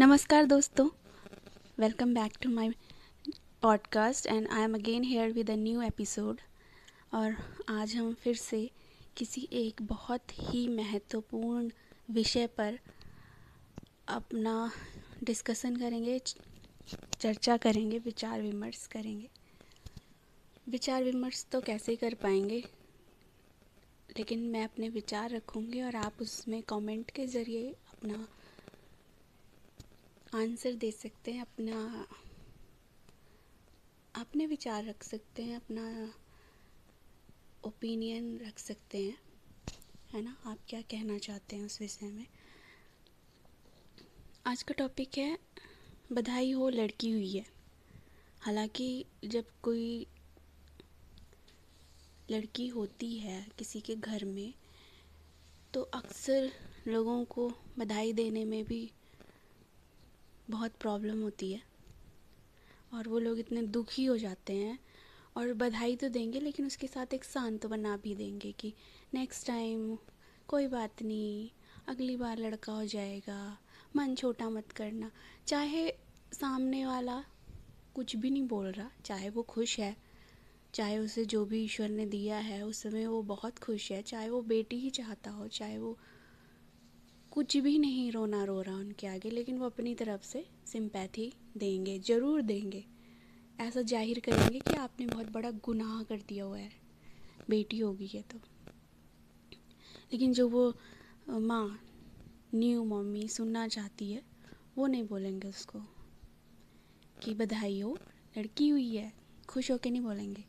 नमस्कार दोस्तों welcome back to my podcast and I am again here with a new episode और आज हम फिर से किसी एक बहुत ही महत्वपूर्ण विषय पर अपना डिस्कशन करेंगे, चर्चा करेंगे, विचार विमर्श करेंगे। विचार विमर्श तो कैसे कर पाएँगे? लेकिन मैं अपने विचार रखूँगी और आप उसमें कमेंट के ज़रिए अपना आंसर दे सकते हैं, अपना, अपने विचार रख सकते हैं, अपना ओपिनियन रख सकते हैं, है ना? आप क्या कहना चाहते हैं उस विषय में? आज का टॉपिक है, बधाई हो लड़की हुई है। हालाँकि जब कोई लड़की होती है किसी के घर में तो अक्सर लोगों को बधाई देने में भी बहुत प्रॉब्लम होती है। और वो लोग इतने दुखी हो जाते हैं और बधाई तो देंगे, लेकिन उसके साथ एक बना भी देंगे कि नेक्स्ट टाइम कोई बात नहीं, अगली बार लड़का हो जाएगा, मन छोटा मत करना। चाहे सामने वाला कुछ भी नहीं बोल रहा, चाहे वो खुश है, चाहे उसे जो भी ईश्वर ने दिया है, उस समय वो बहुत खुश है, चाहे वो बेटी ही चाहता हो, चाहे वो कुछ भी नहीं रोना रो रहा उनके आगे, लेकिन वो अपनी तरफ़ से सिंपैथी देंगे, ज़रूर देंगे। ऐसा ज़ाहिर करेंगे कि आपने बहुत बड़ा गुनाह कर दिया हुआ है। बेटी होगी है तो। लेकिन जो वो माँ न्यू मम्मी सुनना चाहती है, वो नहीं बोलेंगे उसको कि बधाई हो, लड़की हुई है, खुश होके नहीं बोलेंगे।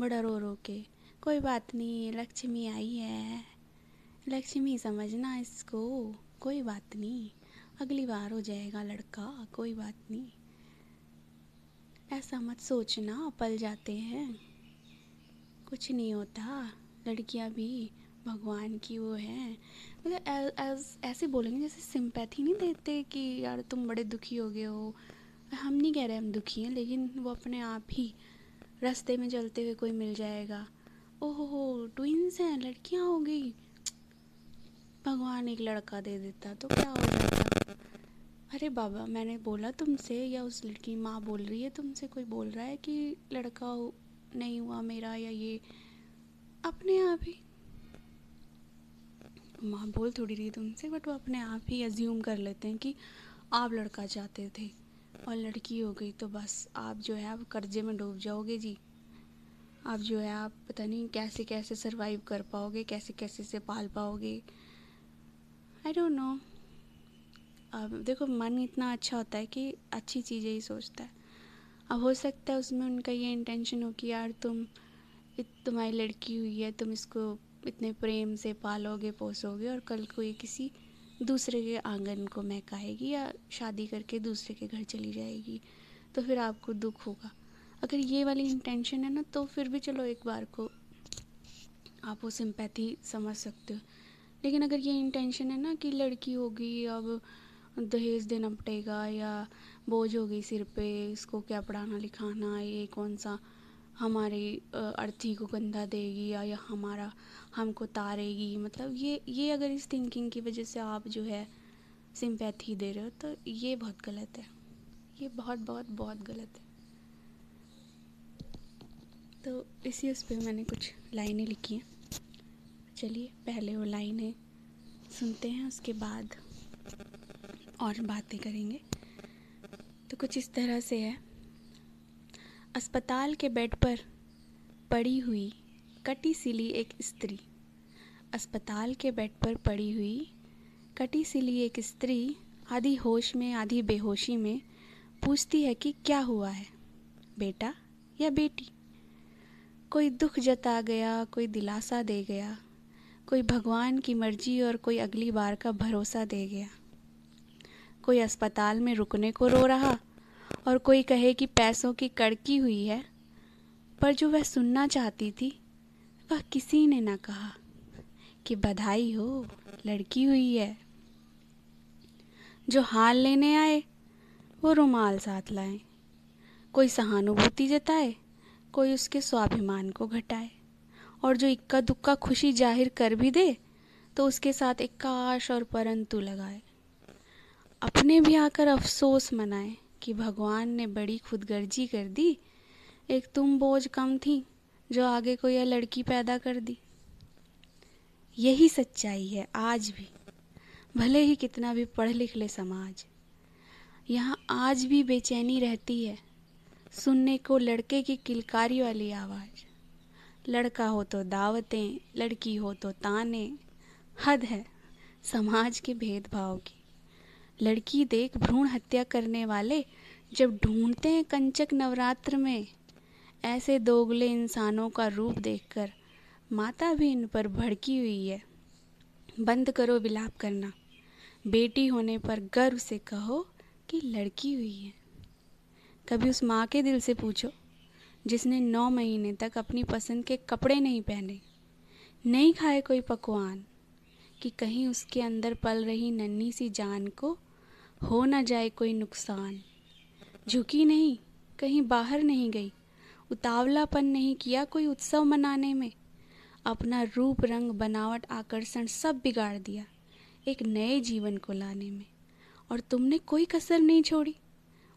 बड़ा रो रो के, कोई बात नहीं, लक्ष्मी आई है लक्ष्मी, समझना इसको। कोई बात नहीं। अगली बार हो जाएगा लड़का, कोई बात नहीं। ऐसा मत सोचना, पल जाते हैं। कुछ नहीं होता। लड़कियाँ भी भगवान की वो हैं। मतलब ऐसे बोलेंगे जैसे सिंपैथी नहीं देते कि, यार, तुम बड़े दुखी हो गए हो। हम नहीं कह रहे हम दुखी हैं, लेकिन वो अपने आप ही रास्ते में चलते हुए कोई मिल जाएगा। ओहो ट्विंस हैं, लड़कियाँ हो गई। भगवान एक लड़का दे देता तो क्या हो जाता? अरे बाबा, मैंने बोला तुमसे या उस लड़की माँ बोल रही है, तुमसे कोई बोल रहा है कि लड़का नहीं हुआ मेरा या ये? अपने आप ही। माँ बोल थोड़ी रही तुमसे बट वो अपने आप ही एज्यूम कर लेते हैं कि आप लड़का चाहते थे और लड़की हो गई तो बस आप जो है, आप कर्जे में डूब जाओगे जी। आप जो है, आप पता नहीं कैसे कैसे सरवाइव कर पाओगे कैसे कैसे से पाल पाओगे। आई डोंट नो अब देखो, मन इतना अच्छा होता है कि अच्छी चीज़ें ही सोचता है। अब हो सकता है उसमें उनका ये इंटेंशन हो कि यार तुम तुम्हारी लड़की हुई है, तुम इसको इतने प्रेम से पालोगे, पोसोगे और कल को ये किसी दूसरे के आँगन को महकाएगी या शादी करके दूसरे के घर चली जाएगी तो फिर आपको दुख होगा। अगर ये वाली इंटेंशन है ना तो फिर भी चलो एक बार को आप वो सिंपैथी समझ सकते हो। लेकिन अगर ये इंटेंशन है ना कि लड़की होगी अब दहेज देना पड़ेगा या बोझ होगी सिर पे इसको क्या पढ़ाना लिखाना ये कौन सा हमारी अर्थी को गंदा देगी या, या हमारा हमको तारेगी? मतलब ये ये अगर इस थिंकिंग की वजह से आप जो है सिंपैथी दे रहे हो तो ये बहुत गलत है। ये बहुत बहुत बहुत गलत है। तो इसी उस पर मैंने कुछ लाइनें लिखी हैं। चलिए, पहले वो लाइनें सुनते हैं, उसके बाद और बातें करेंगे। तो कुछ इस तरह से है। अस्पताल के बेड पर पड़ी हुई कटी सिली एक स्त्री। अस्पताल के बेड पर पड़ी हुई कटी सिली एक स्त्री आधी होश में, आधी बेहोशी में पूछती है कि क्या हुआ है? बेटा या बेटी? कोई दुख जता गया, कोई दिलासा दे गया कोई भगवान की मर्ज़ी और कोई अगली बार का भरोसा दे गया। कोई अस्पताल में रुकने को रो रहा और कोई कहे कि पैसों की कड़की हुई है, पर जो वह सुनना चाहती थी, वह किसी ने ना कहा कि बधाई हो, लड़की हुई है। जो हाल लेने आए, वो रुमाल साथ लाए। कोई सहानुभूति जताए, कोई उसके स्वाभिमान को घटाए। और जो इक्का दुक्का खुशी ज़ाहिर कर भी दे तो उसके साथ एक काश और परंतु लगाए। अपने भी आकर अफसोस मनाए कि भगवान ने बड़ी खुदगर्जी कर दी। एक तुम बोझ कम थी, जो आगे को यह लड़की पैदा कर दी। यही सच्चाई है आज भी। भले ही कितना भी पढ़ लिख ले समाज। यहाँ आज भी बेचैनी रहती है, सुनने को लड़के की किलकारी वाली आवाज़। लड़का हो तो दावतें, लड़की हो तो ताने। हद है समाज के भेदभाव की। लड़की देख भ्रूण हत्या करने वाले जब ढूंढते हैं कंचक नवरात्र में। ऐसे दोगले इंसानों का रूप देखकर माता भी इन पर भड़की हुई है। बंद करो विलाप करना। बेटी होने पर गर्व से कहो कि लड़की हुई है। कभी उस माँ के दिल से पूछो जिसने नौ महीने तक अपनी पसंद के कपड़े नहीं पहने। नहीं खाए कोई पकवान। कि कहीं उसके अंदर पल रही नन्ही सी जान को हो ना जाए कोई नुकसान। झुकी नहीं, कहीं बाहर नहीं गई। उतावलापन नहीं किया कोई उत्सव मनाने में। अपना रूप, रंग, बनावट, आकर्षण सब बिगाड़ दिया एक नए जीवन को लाने में। और तुमने कोई कसर नहीं छोड़ी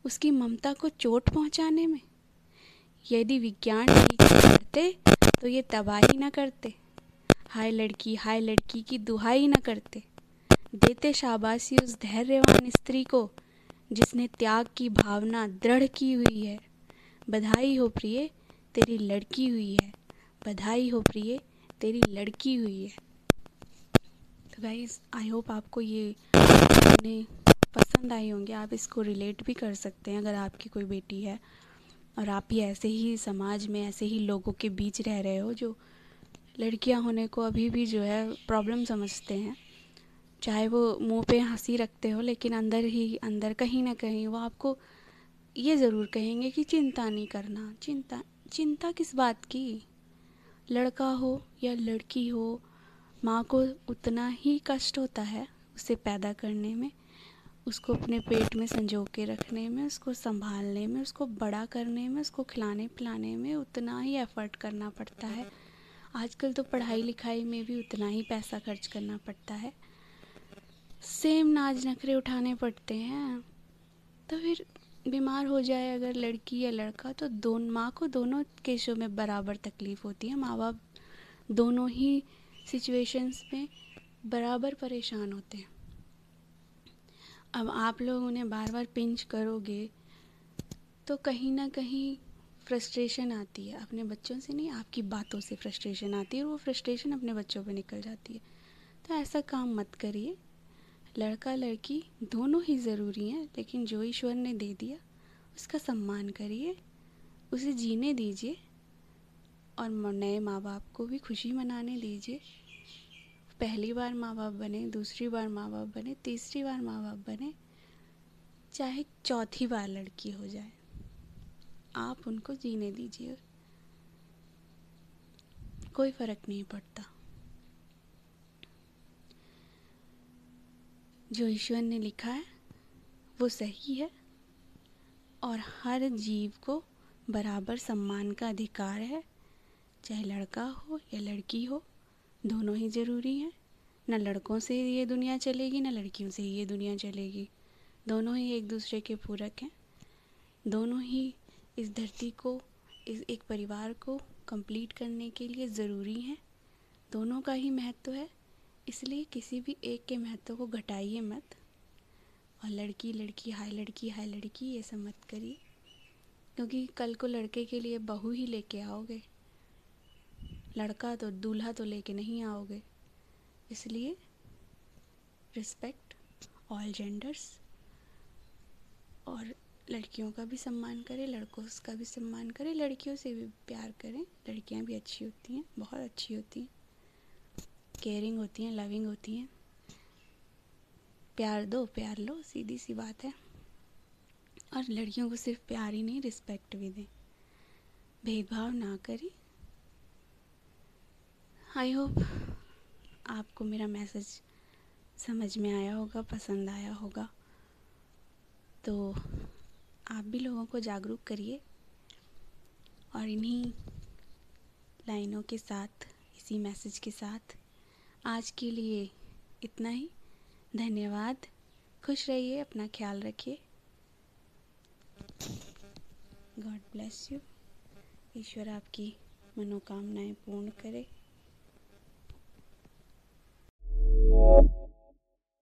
उसकी ममता को चोट पहुँचाने में। यदि विज्ञान ठीक करते तो ये तबाही ना करते। हाय लड़की हाय लड़की की दुहाई ना करते। देते शाबाशी उस धैर्यवान स्त्री को, जिसने त्याग की भावना दृढ़ की हुई है। बधाई हो प्रिय, तेरी लड़की हुई है। बधाई हो प्रिय, तेरी लड़की हुई है। तो गाइज़ आई होप आपको ये पसंद आई होंगे। आप इसको रिलेट भी कर सकते हैं, अगर आपकी कोई बेटी है। और आप भी ऐसे ही समाज में, ऐसे ही लोगों के बीच रह रहे हो जो लड़कियाँ होने को अभी भी जो है प्रॉब्लम समझते हैं। चाहे वो मुँह पे हँसी रखते हो, लेकिन अंदर ही, अंदर कहीं ना कहीं वो आपको ये ज़रूर कहेंगे कि चिंता नहीं करना। चिंता चिंता किस बात की? लड़का हो या लड़की हो, माँ को उतना ही कष्ट होता है उसे पैदा करने में। उसको अपने पेट में संजो के रखने में, उसको संभालने में, उसको बड़ा करने में, उसको खिलाने पिलाने में उतना ही एफ़र्ट करना पड़ता है। आजकल तो पढ़ाई लिखाई में भी उतना ही पैसा खर्च करना पड़ता है। सेम नाज नखरे उठाने पड़ते हैं। तो फिर बीमार हो जाए अगर लड़की या लड़का तो दोनों, माँ को दोनों केसों में बराबर तकलीफ़ होती है। माँ बाप दोनों ही सिचुएशंस में बराबर परेशान होते हैं। अब आप लोग उन्हें बार बार पिंच करोगे तो कहीं ना कहीं फ्रस्ट्रेशन आती है। अपने बच्चों से नहीं, आपकी बातों से फ्रस्ट्रेशन आती है और वो फ्रस्ट्रेशन अपने बच्चों पे निकल जाती है। तो ऐसा काम मत करिए। लड़का लड़की दोनों ही ज़रूरी हैं, लेकिन जो ईश्वर ने दे दिया, उसका सम्मान करिए, उसे जीने दीजिए और नए माँ बाप को भी खुशी मनाने दीजिए। पहली बार माँ बाप बने, दूसरी बार माँ बाप बने, तीसरी बार माँ बाप बने, चाहे चौथी बार लड़की हो जाए, आप उनको जीने दीजिए कोई फ़र्क नहीं पड़ता। जो ईश्वर ने लिखा है, वो सही है और हर जीव को बराबर सम्मान का अधिकार है, चाहे लड़का हो या लड़की हो। दोनों ही ज़रूरी हैं। न लड़कों से ये दुनिया चलेगी, न लड़कियों से ये दुनिया चलेगी। दोनों ही एक दूसरे के पूरक हैं। दोनों ही इस धरती को, इस एक परिवार को कंप्लीट करने के लिए ज़रूरी हैं। दोनों का ही महत्व है, इसलिए किसी भी एक के महत्व को घटाइए मत। और लड़की लड़की, हाय लड़की हाय लड़की, ये सब मत करिए। क्योंकि कल को लड़के के लिए बहू ही लेके आओगे। लड़का तो दूल्हा तो लेके नहीं आओगे। इसलिए रिस्पेक्ट ऑल जेंडर्स और लड़कियों का भी सम्मान करें, लड़कों का भी सम्मान करें, लड़कियों से भी प्यार करें। लड़कियाँ भी अच्छी होती हैं, बहुत अच्छी होती हैं। केयरिंग होती हैं लविंग होती हैं। प्यार दो, प्यार लो, सीधी सी बात है। और लड़कियों को सिर्फ़ प्यार ही नहीं रिस्पेक्ट भी दें। भेदभाव ना करें आई होप आपको मेरा मैसेज समझ में आया होगा, पसंद आया होगा। तो आप भी लोगों को जागरूक करिए और इन्हीं लाइनों के साथ, इसी मैसेज के साथ आज के लिए इतना ही। धन्यवाद। खुश रहिए, अपना ख्याल रखिए। गॉड ब्लेस यू ईश्वर आपकी मनोकामनाएँ पूर्ण करे।